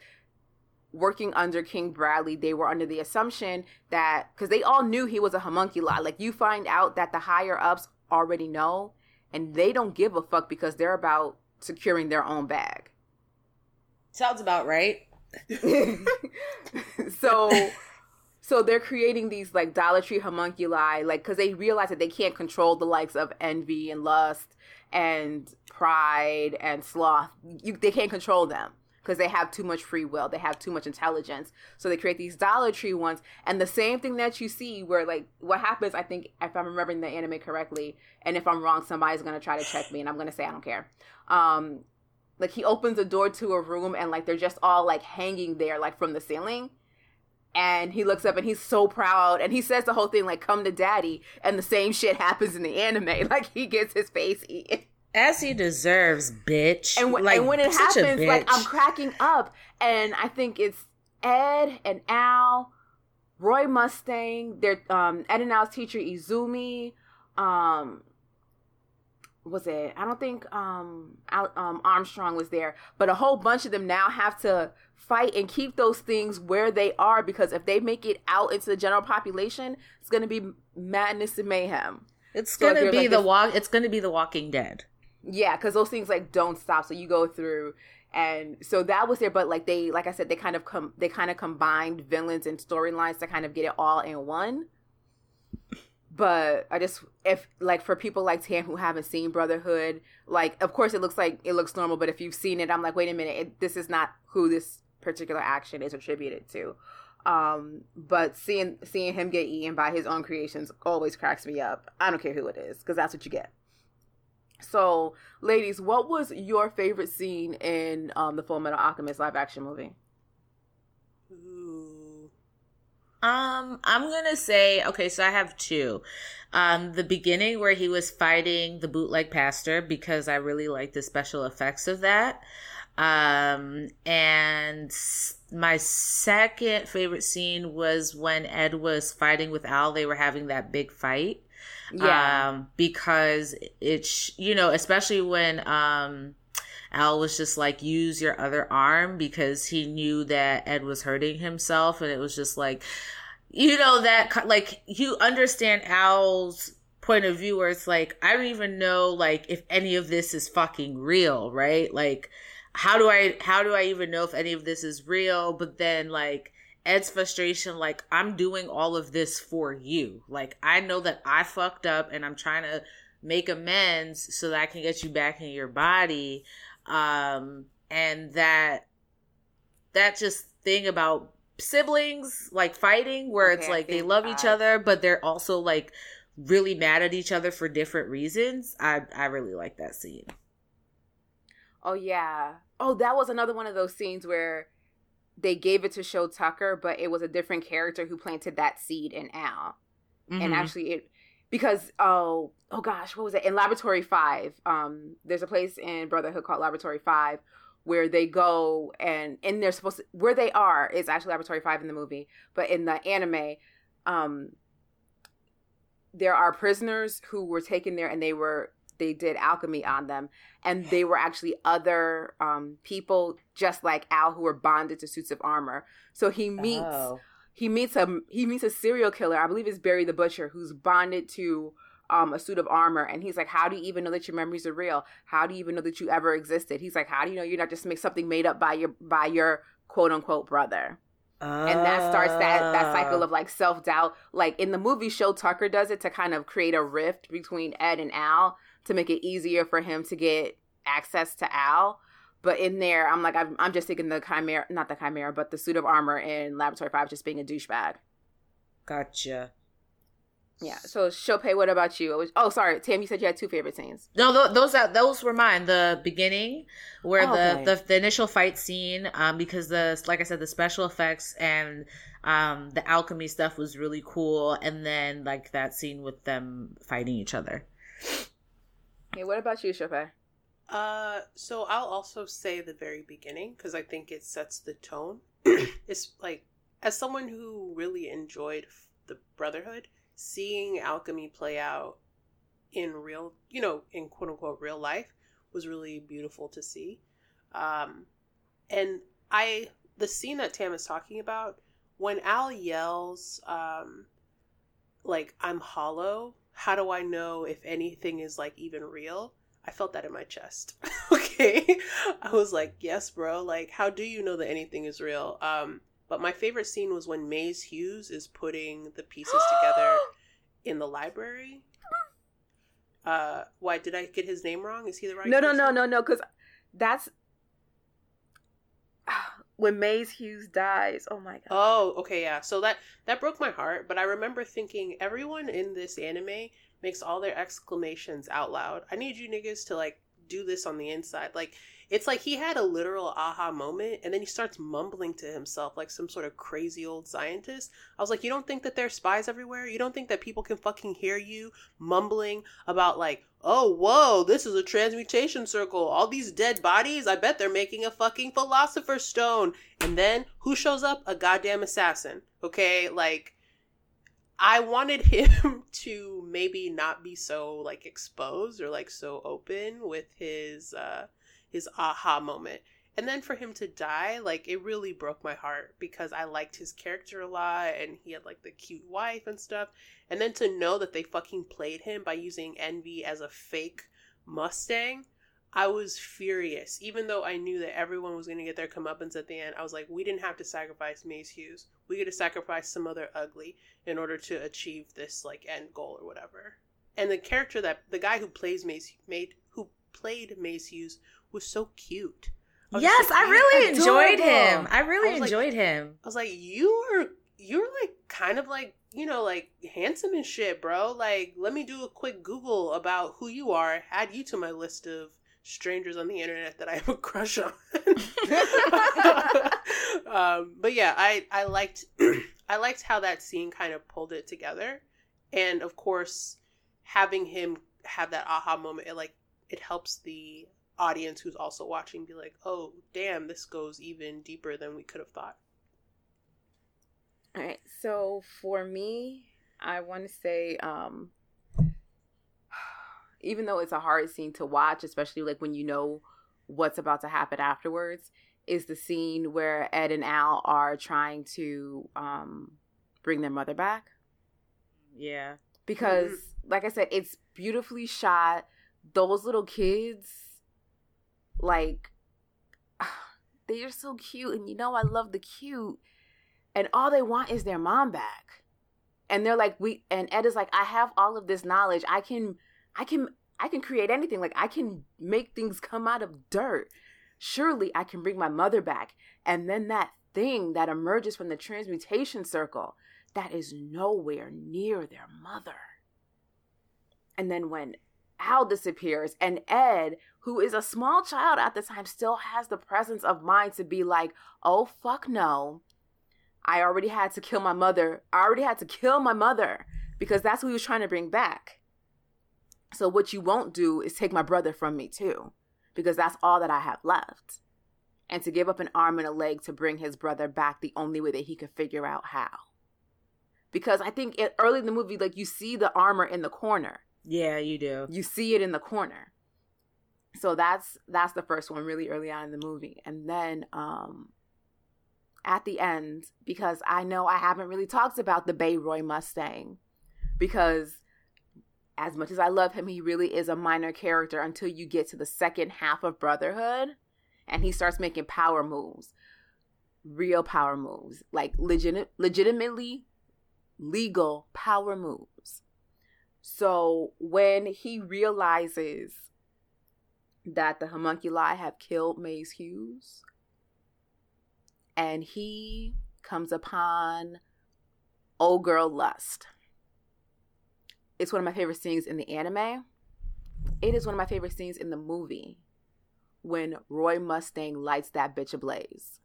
working under King Bradley, they were under the assumption that because they all knew he was a homunculi. Like you find out that the higher ups already know, and they don't give a fuck because they're about securing their own bag. Sounds about right. so so they're creating these like Dollar Tree homunculi, like because they realize that they can't control the likes of envy and lust and pride and sloth. You, they can't control them because they have too much free will. They have too much intelligence. So they create these Dollar Tree ones. And the same thing that you see where like what happens, I think if I'm remembering the anime correctly, and if I'm wrong, somebody's gonna try to check me and I'm gonna say I don't care. Um like he opens a door to a room and like they're just all like hanging there like from the ceiling. And he looks up and he's so proud. And he says the whole thing like come to daddy. And the same shit happens in the anime. Like he gets his face eaten. As he deserves bitch. And, when, like, and when it happens like i'm cracking up. And i think it's ed and al roy mustang their um ed and al's teacher izumi. Um was it? I don't think um, um, Armstrong was there, but a whole bunch of them now have to fight and keep those things where they are because if they make it out into the general population, it's going to be madness and mayhem. It's so going to be like the walk. It's going to be the Walking Dead. Yeah, because those things like don't stop. So you go through, and so that was there. But like they, like I said, they kind of come, they kind of combined villains and storylines to kind of get it all in one but I just if like for people like Tam who haven't seen Brotherhood, like of course it looks like it looks normal, but if you've seen it, I'm like, wait a minute, it, this is not who this particular action is attributed to. Um, but seeing seeing him get eaten by his own creations always cracks me up. I don't care who it is because that's what you get. So, ladies, what was your favorite scene in um, the Fullmetal Alchemist live action movie? Um, I'm gonna say okay. So I have two. Um, the beginning where he was fighting the bootleg pastor because I really like the special effects of that. Um, and my second favorite scene was when Ed was fighting with Al. They were having that big fight. Yeah. Um, because it's you know, especially when um Al was just like, use your other arm because he knew that Ed was hurting himself. And it was just like, you know, that like you understand Al's point of view where it's like, I don't even know like if any of this is fucking real, right? Like, how do I, how do I even know if any of this is real? But then like, Ed's frustration, like, I'm doing all of this for you. Like, I know that I fucked up and I'm trying to make amends so that I can get you back in your body um, and that that just thing about siblings like fighting where okay, it's like they love each other but they're also like really mad at each other for different reasons i i really like that scene. Oh yeah. Oh that was another one of those scenes where they gave it to Shou Tucker but it was a different character who planted that seed in al. Mm-hmm. and actually it because oh oh gosh what was it? In laboratory five um there's a place in brotherhood called laboratory five where they go and and they're supposed to where they are is actually laboratory five in the movie but in the anime um there are prisoners who were taken there and they were they did alchemy on them. And they were actually other um people just like al who were bonded to suits of armor. So he meets oh he meets a he meets a serial killer. I believe it's Barry the Butcher, who's bonded to um, a suit of armor, and he's like, "How do you even know that your memories are real? How do you even know that you ever existed?" He's like, "How do you know you're not just make something made up by your by your quote unquote brother?" And that starts that that cycle of like self doubt. Like in the movie, Shou, Tucker does it to kind of create a rift between Ed and Al to make it easier for him to get access to Al. But in there, I'm like, I'm, I'm just thinking the chimera, not the chimera, but the suit of armor in Laboratory Five just being a douchebag. Gotcha. Yeah. So Sope, what about you? Was, oh, sorry, Tam. You said you had two favorite scenes. No, th- those are, those were mine. The beginning, where oh, the, okay. the the initial fight scene, um, because the like I said, the special effects and um the alchemy stuff was really cool, and then like that scene with them fighting each other. Hey, what about you, Sope? Uh, so I'll also say the very beginning because I think it sets the tone. it's like as someone who really enjoyed the Brotherhood, seeing alchemy play out in real, you know, in quote unquote real life was really beautiful to see. Um, and I, the scene that Tam is talking about, when Al yells, um, like, I'm hollow, how do I know if anything is like even real? I felt that in my chest. okay. I was like, yes, bro. Like, how do you know that anything is real? Um, but my favorite scene was when Maes Hughes is putting the pieces together in the library. Uh, why did I get his name wrong? Is he the right? No, person? no, no, no, no. Because that's when Maes Hughes dies. Oh my god. Oh, okay, yeah. So that that broke my heart. But I remember thinking everyone in this anime makes all their exclamations out loud. I need you niggas to like do this on the inside. Like it's like he had a literal aha moment and then he starts mumbling to himself like some sort of crazy old scientist. I was like, you don't think that there's spies everywhere? You don't think that people can fucking hear you mumbling about like, oh, whoa, this is a transmutation circle. All these dead bodies, I bet they're making a fucking philosopher's stone. And then who shows up? A goddamn assassin. Okay, like I wanted him to maybe not be so like exposed or like so open with his uh his aha moment. And then for him to die, like it really broke my heart because I liked his character a lot and he had like the cute wife and stuff. And then to know that they fucking played him by using Envy as a fake Mustang, I was furious. Even though I knew that everyone was going to get their comeuppance at the end, I was like, we didn't have to sacrifice Maes Hughes. We could have sacrificed some other ugly in order to achieve this like end goal or whatever. And the character that the guy who plays Maes made who played Maes Hughes was so cute. I yes, like, I really enjoyed him. I really I enjoyed like, him. I was like, you are you're like kind of like you know like handsome and shit, bro. Like, let me do a quick Google about who you are. Add you to my list of strangers on the internet that I have a crush on. um, but yeah, I I liked I liked how that scene kind of pulled it together, and of course, having him have that aha moment, it like it helps the audience who's also watching be like, oh, damn, this goes even deeper than we could have thought. All right. So for me, I want to say, um, even though it's a hard scene to watch, especially like when you know what's about to happen afterwards, is the scene where Ed and Al are trying to um, bring their mother back. Yeah. Because, mm-hmm. like I said, it's beautifully shot. Those little kids like they are so cute and you know I love the cute and all they want is their mom back. And they're like we and Ed is like I have all of this knowledge. I can I can I can create anything. Like I can make things come out of dirt. Surely I can bring my mother back. And then that thing that emerges from the transmutation circle that is nowhere near their mother. And then when Al disappears, and Ed, who is a small child at the time, still has the presence of mind to be like, oh, fuck no. I already had to kill my mother. I already had to kill my mother because that's who he was trying to bring back. So, what you won't do is take my brother from me, too, because that's all that I have left. And to give up an arm and a leg to bring his brother back the only way that he could figure out how. Because I think it, early in the movie, like you see the armor in the corner yeah, you do. You see it in the corner. So that's that's the first one really early on in the movie. And then um at the end because I know I haven't really talked about the bae Roy Mustang because as much as I love him, he really is a minor character until you get to the second half of Brotherhood and he starts making power moves. Real power moves, like legit legitimately legal power moves. So when he realizes that the homunculi have killed Maes Hughes, and he comes upon old girl lust. It's one of my favorite scenes in the anime. It is one of my favorite scenes in the movie when Roy Mustang lights that bitch ablaze.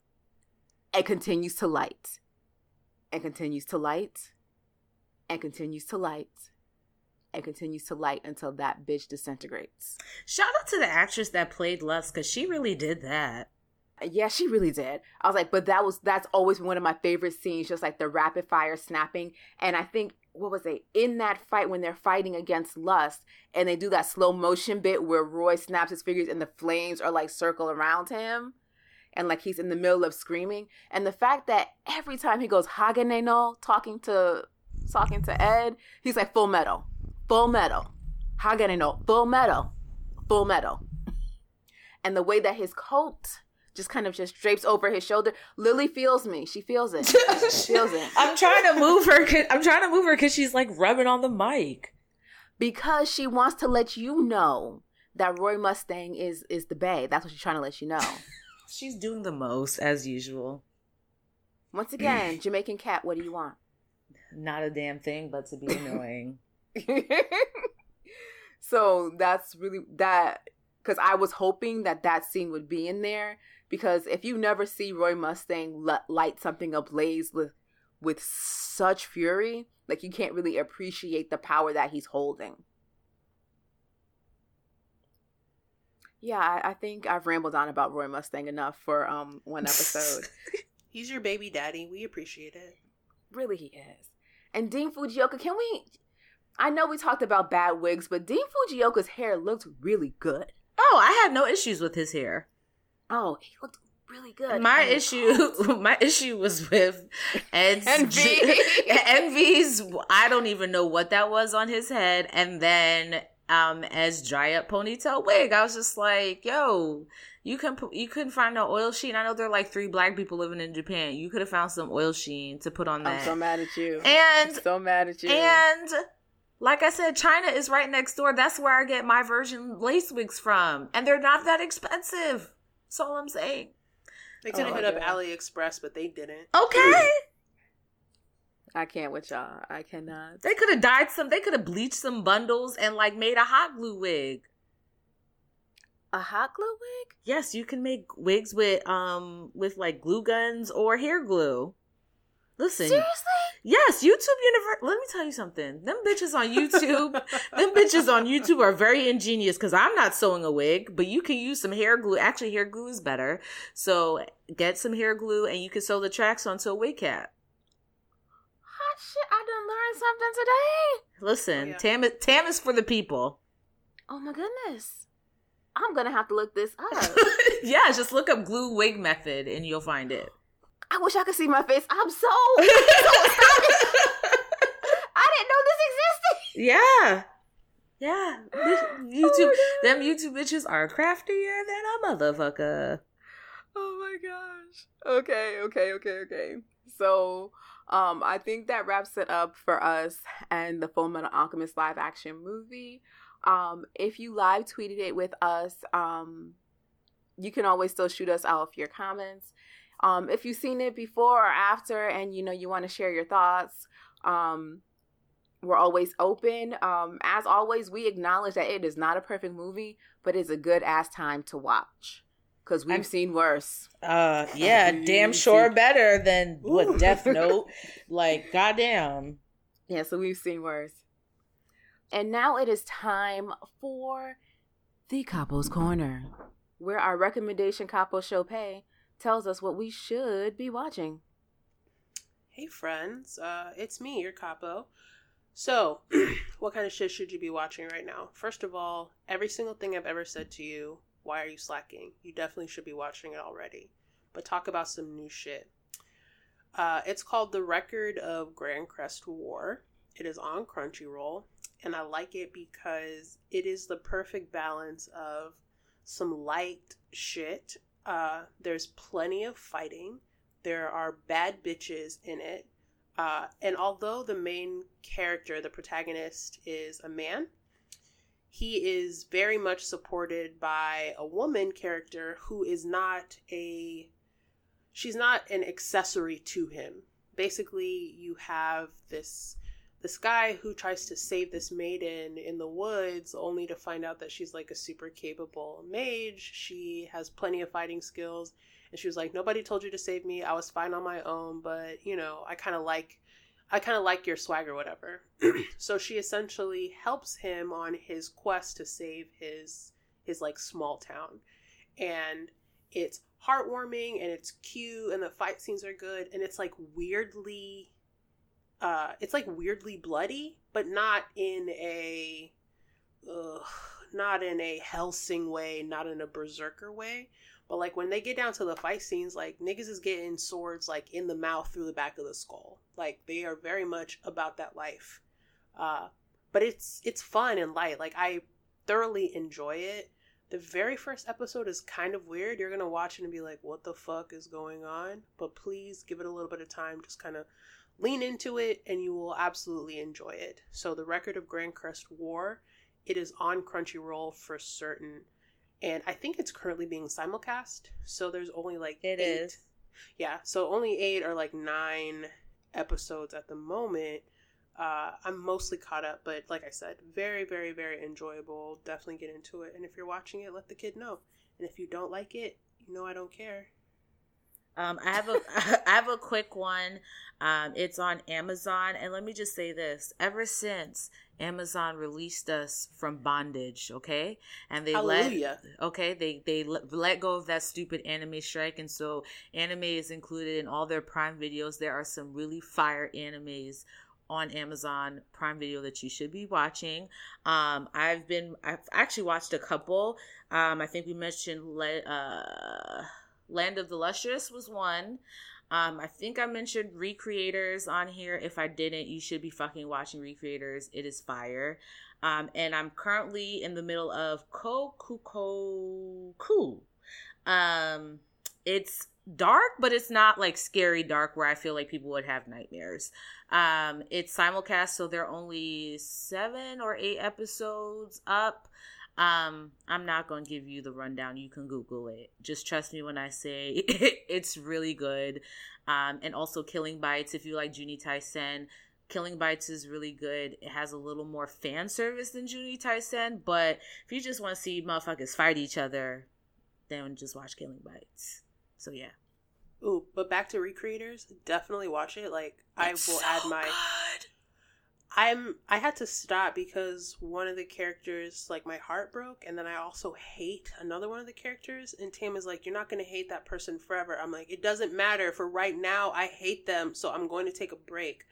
and continues to light. And continues to light. And continues to light and continues to light until that bitch disintegrates. Shout out to the actress that played Lust because she really did that. Yeah, she really did. I was like, but that was that's always one of my favorite scenes, just like the rapid fire snapping. And I think what was they in that fight when they're fighting against Lust, and they do that slow motion bit where Roy snaps his fingers and the flames are like circle around him, and like he's in the middle of screaming. And the fact that every time he goes Hagane no talking to talking to Ed, he's like full metal, full metal, Hagane no full metal, full metal. And the way that his coat just kind of just drapes over his shoulder. Lily feels me. She feels it. She feels it. I'm trying to move her. i I'm trying to move her because she's like rubbing on the mic. Because she wants to let you know that Roy Mustang is is the bay. That's what she's trying to let you know. she's doing the most as usual. Once again, Jamaican cat. What do you want? Not a damn thing, but to be annoying. so that's really that because I was hoping that that scene would be in there because if you never see Roy Mustang light something ablaze with with such fury, like you can't really appreciate the power that he's holding. Yeah, I, I think I've rambled on about Roy Mustang enough for um one episode. he's your baby daddy. We appreciate it. Really, he is. And Dean Fujioka, can we? I know we talked about bad wigs, but Dean Fujioka's hair looked really good. Oh, I had no issues with his hair. Oh, he looked really good. My issue, my issue was with Ed's Envy. Envy's. I don't even know what that was on his head, and then um as dry up ponytail wig. I was just like, yo, you can you couldn't find no oil sheen. I know there are like three black people living in Japan. You could have found some oil sheen to put on that. I'm so mad at you. And I'm so mad at you. And like I said, China is right next door. That's where I get my version lace wigs from, and they're not that expensive. That's all I'm saying. They could have oh, hit up AliExpress, but they didn't. Okay. I can't with y'all. I cannot. They could have dyed some. They could have bleached some bundles and like made a hot glue wig. A hot glue wig? Yes, you can make wigs with um with like glue guns or hair glue. Listen. Seriously? Yes, YouTube Universe. Let me tell you something. Them bitches on YouTube, them bitches on YouTube are very ingenious because I'm not sewing a wig, but you can use some hair glue. Actually, hair glue is better. So get some hair glue and you can sew the tracks onto a wig cap. Hot shit! I done learned something today. Listen, oh, yeah. Tam, Tam is for the people. Oh my goodness. I'm gonna have to look this up. yeah, just look up glue wig method and you'll find it. I wish I could see my face. I'm so, so I didn't know this existed. Yeah. Yeah. YouTube oh them YouTube bitches are craftier than a motherfucker. Oh my gosh. Okay, okay, okay, okay. So um I think that wraps it up for us and the Fullmetal Alchemist live action movie. Um if you live tweeted it with us, um you can always still shoot us out your comments. Um, if you've seen it before or after and you know you want to share your thoughts, um, we're always open. Um, as always, we acknowledge that it is not a perfect movie, but it's a good ass time to watch because we've I'm, seen worse. Uh, yeah, damn sure seen... better than what Death Note. like, goddamn. Yeah, so we've seen worse. And now it is time for the Capo's Corner, where our recommendation Capo Sope tells us what we should be watching. Hey, friends. Uh, it's me, your capo. So, what kind of shit should you be watching right now? First of all, every single thing I've ever said to you, why are you slacking? You definitely should be watching it already. But talk about some new shit. Uh, it's called The Record of Grancrest War. It is on Crunchyroll, and I like it because it is the perfect balance of some light shit uh, there's plenty of fighting. There are bad bitches in it. Uh, and although the main character, the protagonist, is a man, he is very much supported by a woman character who is not a. She's not an accessory to him. Basically, you have this this guy who tries to save this maiden in the woods only to find out that she's like a super capable mage. She has plenty of fighting skills. And she was like, Nobody told you to save me. I was fine on my own, but you know, I kind of like. I kind of like your swag or whatever. so she essentially helps him on his quest to save his his like small town. And it's heartwarming and it's cute and the fight scenes are good and it's like weirdly uh it's like weirdly bloody, but not in a ugh, not in a Hellsing way, not in a berserker way. But like when they get down to the fight scenes, like niggas is getting swords like in the mouth through the back of the skull. Like they are very much about that life. Uh, but it's it's fun and light. Like I thoroughly enjoy it. The very first episode is kind of weird. You're gonna watch it and be like, "What the fuck is going on?" But please give it a little bit of time. Just kind of lean into it, and you will absolutely enjoy it. So, the record of Grancrest War, it is on Crunchyroll for certain and I think it's currently being simulcast. So there's only like It eight. is. Yeah, so only eight or like nine episodes at the moment. Uh, I'm mostly caught up, but like I said, very, very, very enjoyable. Definitely get into it. And if you're watching it, let the kid know. And if you don't like it, you know I don't care. Um, I have a I have a quick one. Um, it's on Amazon, and let me just say this: ever since Amazon released us from bondage, okay, and they Hallelujah. let okay they they let, let go of that stupid anime strike, and so anime is included in all their Prime videos. There are some really fire animes on Amazon Prime Video that you should be watching. Um, I've been I've actually watched a couple. Um, I think we mentioned Le- uh, Land of the Lustrous was one. Um, I think I mentioned Re:Creators on here. If I didn't, you should be fucking watching Re:Creators. It is fire. Um, and I'm currently in the middle of Kokkoku. Um, it's dark, but it's not like scary dark where I feel like people would have nightmares. Um, it's simulcast, so there are only seven or eight episodes up. Um, I'm not gonna give you the rundown. You can Google it. Just trust me when I say it's really good. Um, and also Killing Bites. If you like Juni Taisen, Killing Bites is really good. It has a little more fan service than Juni Taisen, but if you just want to see motherfuckers fight each other, then just watch Killing Bites. So yeah. Ooh, but back to Re:Creators, definitely watch it. Like I will add my good. I'm I had to stop because one of the characters like my heart broke and then I also hate another one of the characters and Tam is like you're not going to hate that person forever. I'm like it doesn't matter for right now I hate them so I'm going to take a break.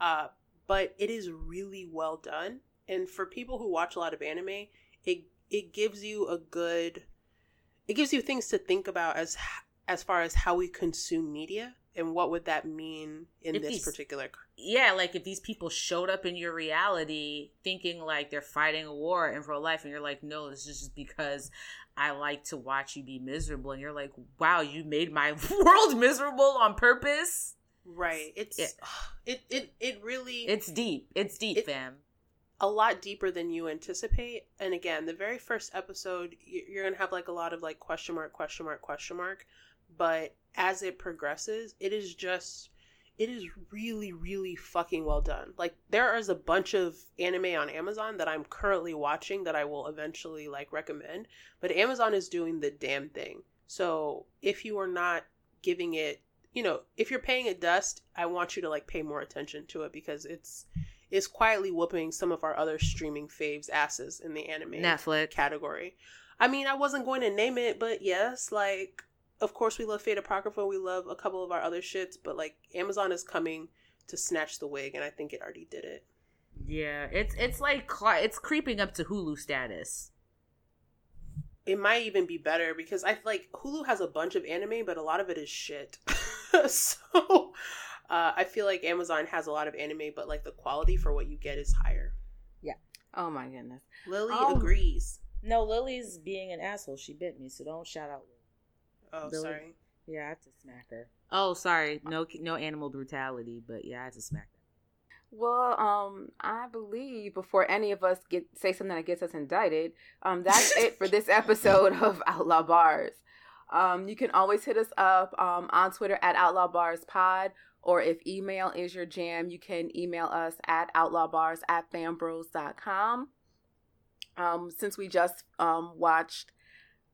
Uh but it is really well done and for people who watch a lot of anime it it gives you a good it gives you things to think about as as far as how we consume media and what would that mean in If this these- particular yeah, like if these people showed up in your reality thinking like they're fighting a war in real life, and you're like, no, this is just because I like to watch you be miserable, and you're like, wow, you made my world miserable on purpose. Right. It's Yeah. it it it really It's deep. It's deep, It- fam. a lot deeper than you anticipate. And again, the very first episode, you're gonna have like a lot of like question mark, question mark, question mark. But as it progresses, it is just it is really really fucking well done. Like there is a bunch of anime on Amazon that I'm currently watching that I will eventually like recommend, but Amazon is doing the damn thing. So, if you are not giving it, you know, if you're paying it dust, I want you to like pay more attention to it because it's is quietly whooping some of our other streaming faves asses in the anime Netflix. category. I mean, I wasn't going to name it, but yes, like of course we love Fate Apocrypha, we love a couple of our other shits, but like Amazon is coming to snatch the wig and I think it already did it. Yeah, it's it's like it's creeping up to Hulu status. It might even be better because I like Hulu has a bunch of anime, but a lot of it is shit. so uh, I feel like Amazon has a lot of anime, but like the quality for what you get is higher. Yeah. Oh my goodness. Lily Oh. agrees. No, Lily's being an asshole. She bit me, so don't shout out. Oh, Lily. sorry. Yeah, I had to smack her. Oh, sorry. No, no animal brutality, but yeah, I had to smack her. Well, um, I believe before any of us get say something that gets us indicted, um, that's it for this episode of Outlaw Barz. Um, you can always hit us up um, on Twitter at Outlaw Barz Pod, or if email is your jam, you can email us at outlawbarz at fanbros.com. Um, since we just um, watched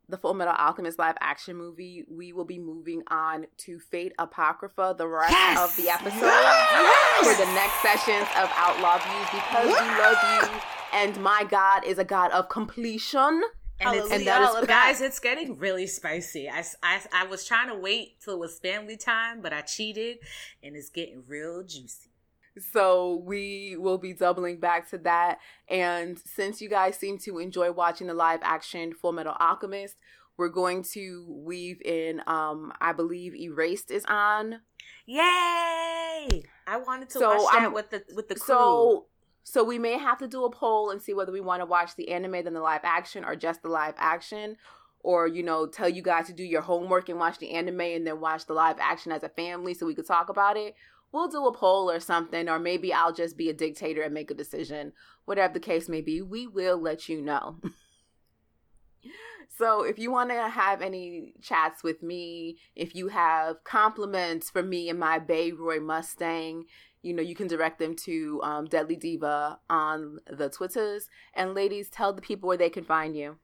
the Fullmetal Alchemist live action movie, we will be moving on to Fate Apocrypha, the rest Yes! of the episode Yes! for the next sessions of Outlaw Views because we love you. And my God is a God of completion. And, it's, and that is- guys, it's getting really spicy. I, I, I was trying to wait till it was family time, but I cheated, and it's getting real juicy. So we will be doubling back to that. And since you guys seem to enjoy watching the live action Fullmetal Alchemist, we're going to weave in um I believe Erased is on. Yay! I wanted to So, watch that I'm- with the with the crew. So so we may have to do a poll and see whether we want to watch the anime then the live action or just the live action. Or, you know, tell you guys to do your homework and watch the anime and then watch the live action as a family so we could talk about it. We'll do a poll or something, or maybe I'll just be a dictator and make a decision. Whatever the case may be, we will let you know. so, if you want to have any chats with me, if you have compliments for me and my Bay Roy Mustang, you know, you can direct them to um, Deadly Diva on the Twitters. And ladies, tell the people where they can find you.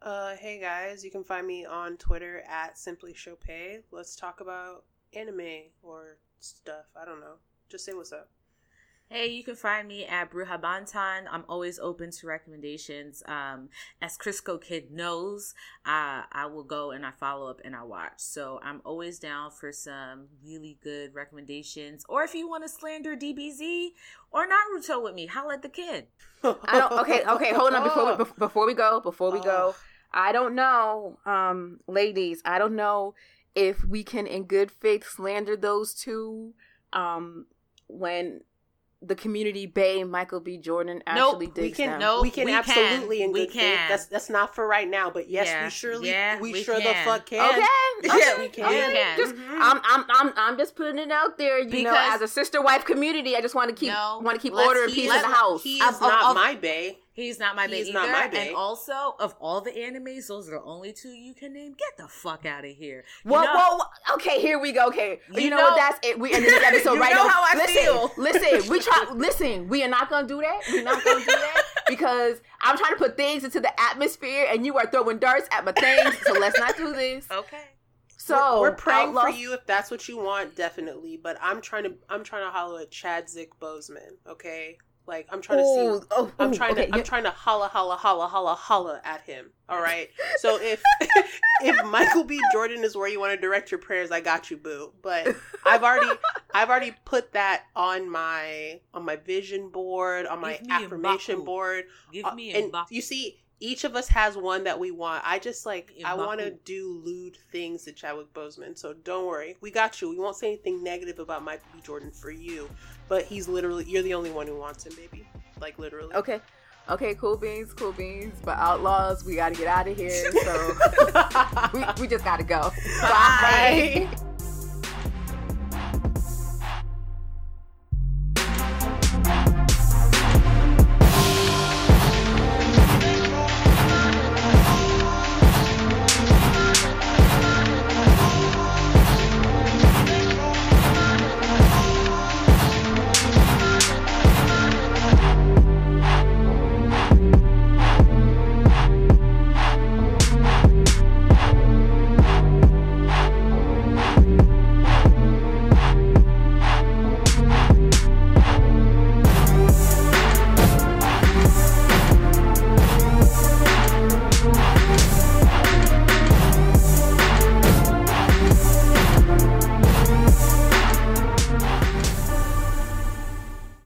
Uh, hey guys, you can find me on Twitter at Simply Sope. Let's talk about anime or stuff. I don't know. Just say what's up. Hey, you can find me at Bruja Bantan. I'm always open to recommendations. Um, as Crisco Kid knows, I, I will go and I follow up and I watch. So I'm always down for some really good recommendations. Or if you want to slander DBZ or Naruto with me, holla at the kid. I don't. Okay, okay. Hold on. Before we, before we go, before we go, Oh. I don't know, um, ladies. I don't know if we can, in good faith, slander those two. Um, when the community bay Michael B. Jordan actually Nope, digs we can them. no- we can we absolutely can. in We good faith. That's that's not for right now, but yes, Yeah. we surely Yeah, we, we sure the fuck can. Okay, Yeah, we can. okay. We can. Just, Mhm. I'm, I'm, I'm, I'm just putting it out there. You know, as a sister wife community, I just want to keep, No, want to keep let's order and peace in the house. He Of- is of- not of- my bae. He's not my bae He's either. not my bae. And also, of all the animes, those are the only two you can name. Get the fuck out of here. Whoa, know- whoa, whoa, okay, here we go. Okay, you, You know, know- what? That's it. We ended this episode You right know now. how I listen, feel. listen. We try. Listen, we are not gonna do that. We're not gonna do that because I'm trying to put things into the atmosphere, and you are throwing darts at my things. So let's not do this. Okay. So we're, we're praying Outlaw- for you if that's what you want, definitely. But I'm trying to I'm trying to holler at Chadwick Boseman. Okay, like I'm trying to see. Oh, I'm trying okay, to I'm trying to holla holla holla holla holla at him. All right. So if if Michael B. Jordan is where you want to direct your prayers, I got you, boo. But I've already I've already put that on my on my vision board, on my Give me a affirmation board. Give Uh, me a and you see, each of us has one that we want. I just like I want to do lewd things to Chadwick Boseman. So don't worry, we got you. We won't say anything negative about Michael B. Jordan for you, but he's literally you're the only one who wants him, baby. Like literally. Okay. Okay, cool beans, cool beans. But outlaws, we gotta get out of here. So we, we just gotta go. Bye.